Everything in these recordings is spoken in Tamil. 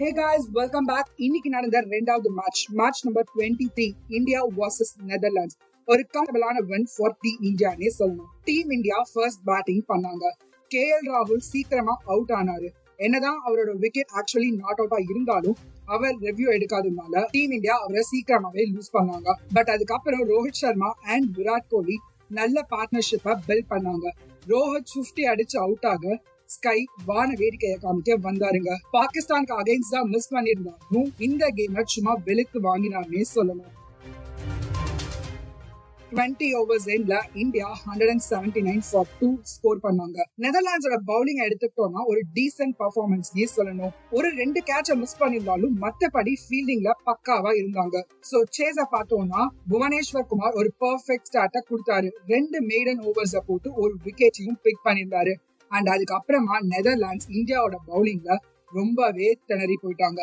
ஹே காய்ஸ் வெல்கம் பேக் இன்னைக்கு நடந்த ரெண்டாவது match match number twenty three India versus Netherlands ஒரு கம்ஃபர்டபுளான வின் ஃபார் டி இந்தியானே சொல்லணும். டீம் இந்தியா ஃபர்ஸ்ட் பேட்டிங் பண்ணாங்க. கே எல் ராகுல் சீக்கிரமா அவுட் ஆனாரு. என்னதான் அவரோட விக்கெட் ஆக்சுவலி நாட் அவுட்டா இருந்தாலும் அவர் ரெவ்யூ எடுக்காததுனால டீம் இந்தியா அவரை சீக்கிரமாவே லூஸ் பண்ணாங்க. பட் அதுக்கப்புறம் ரோஹித் சர்மா அண்ட் விராட் கோலி நல்ல பார்ட்னர்ஷிப்பை பில்ட் பண்ணாங்க. ரோஹித் ஃபிஃப்டி அடிச்சு அவுட் ஆக ஸ்கை வான வேடிக்கையை காமிக்க வந்தாருங்க. பாகிஸ்தானுக்கு அகைன்ஸ்டா மிஸ் பண்ணியிருந்தாலும் இந்த கேம் சும்மா வெளுத்து வாங்கினார்னே சொல்லணும் டுவெண்ட்டி ஓவர்ஸ் எண்ட்ல India hundred and seventy nine for two score பண்ணாங்க நெதர்லாண்ட்ஸோட பவுலிங் எடுத்துக்கிட்டோம்னா ஒரு டீசென்ட் பர்ஃபார்மன்ஸ்னே சொல்லணும். ஒரு ரெண்டு கேட்ச மிஸ் பண்ணியிருந்தாலும் மத்தபடி ஃபீல்டிங்ல பக்காவா இருந்தாங்க. சோ சேஸ பார்த்தோம்னா புவனேஸ்வர் குமார் ஒரு பர்ஃபெக்ட் ஸ்டார்ட்ட கொடுத்தாரு. ரெண்டு மெய்டன் ஓவர்ஸ போட்டு ஒரு விக்கெட்டையும் பிக் பண்ணியிருந்தாரு. அண்ட் அதுக்கப்புறமா நெதர்லாண்ட்ஸ் இந்தியாவோட பவுலிங்ல ரொம்பவே திணறி போயிட்டாங்க.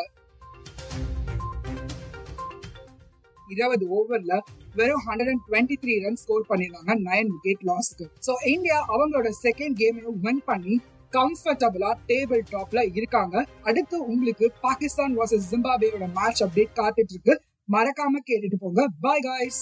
இருபது ஓவர்ல வெறும் hundred and twenty three run score பண்ணிருந்தாங்க நைன் விக்கெட் லாஸ்க்கு ஸோ இந்தியா அவங்களோட செகண்ட் கேமையும் வின் பண்ணி கம்ஃபர்டபுளா டேபிள் டாப்ல இருக்காங்க. அடுத்து உங்களுக்கு பாகிஸ்தான் வர்சஸ் ஜிம்பாபேயோட மேட்ச் அப்டேட் காத்துட்டு இருக்கு. மறக்காம கேட்டுட்டு போங்க. Bye guys